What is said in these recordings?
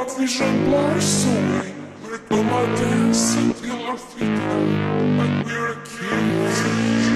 Away. We're gonna dance until our feet. Like we're kids.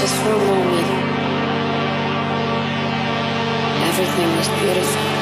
Just for a moment, everything was beautiful.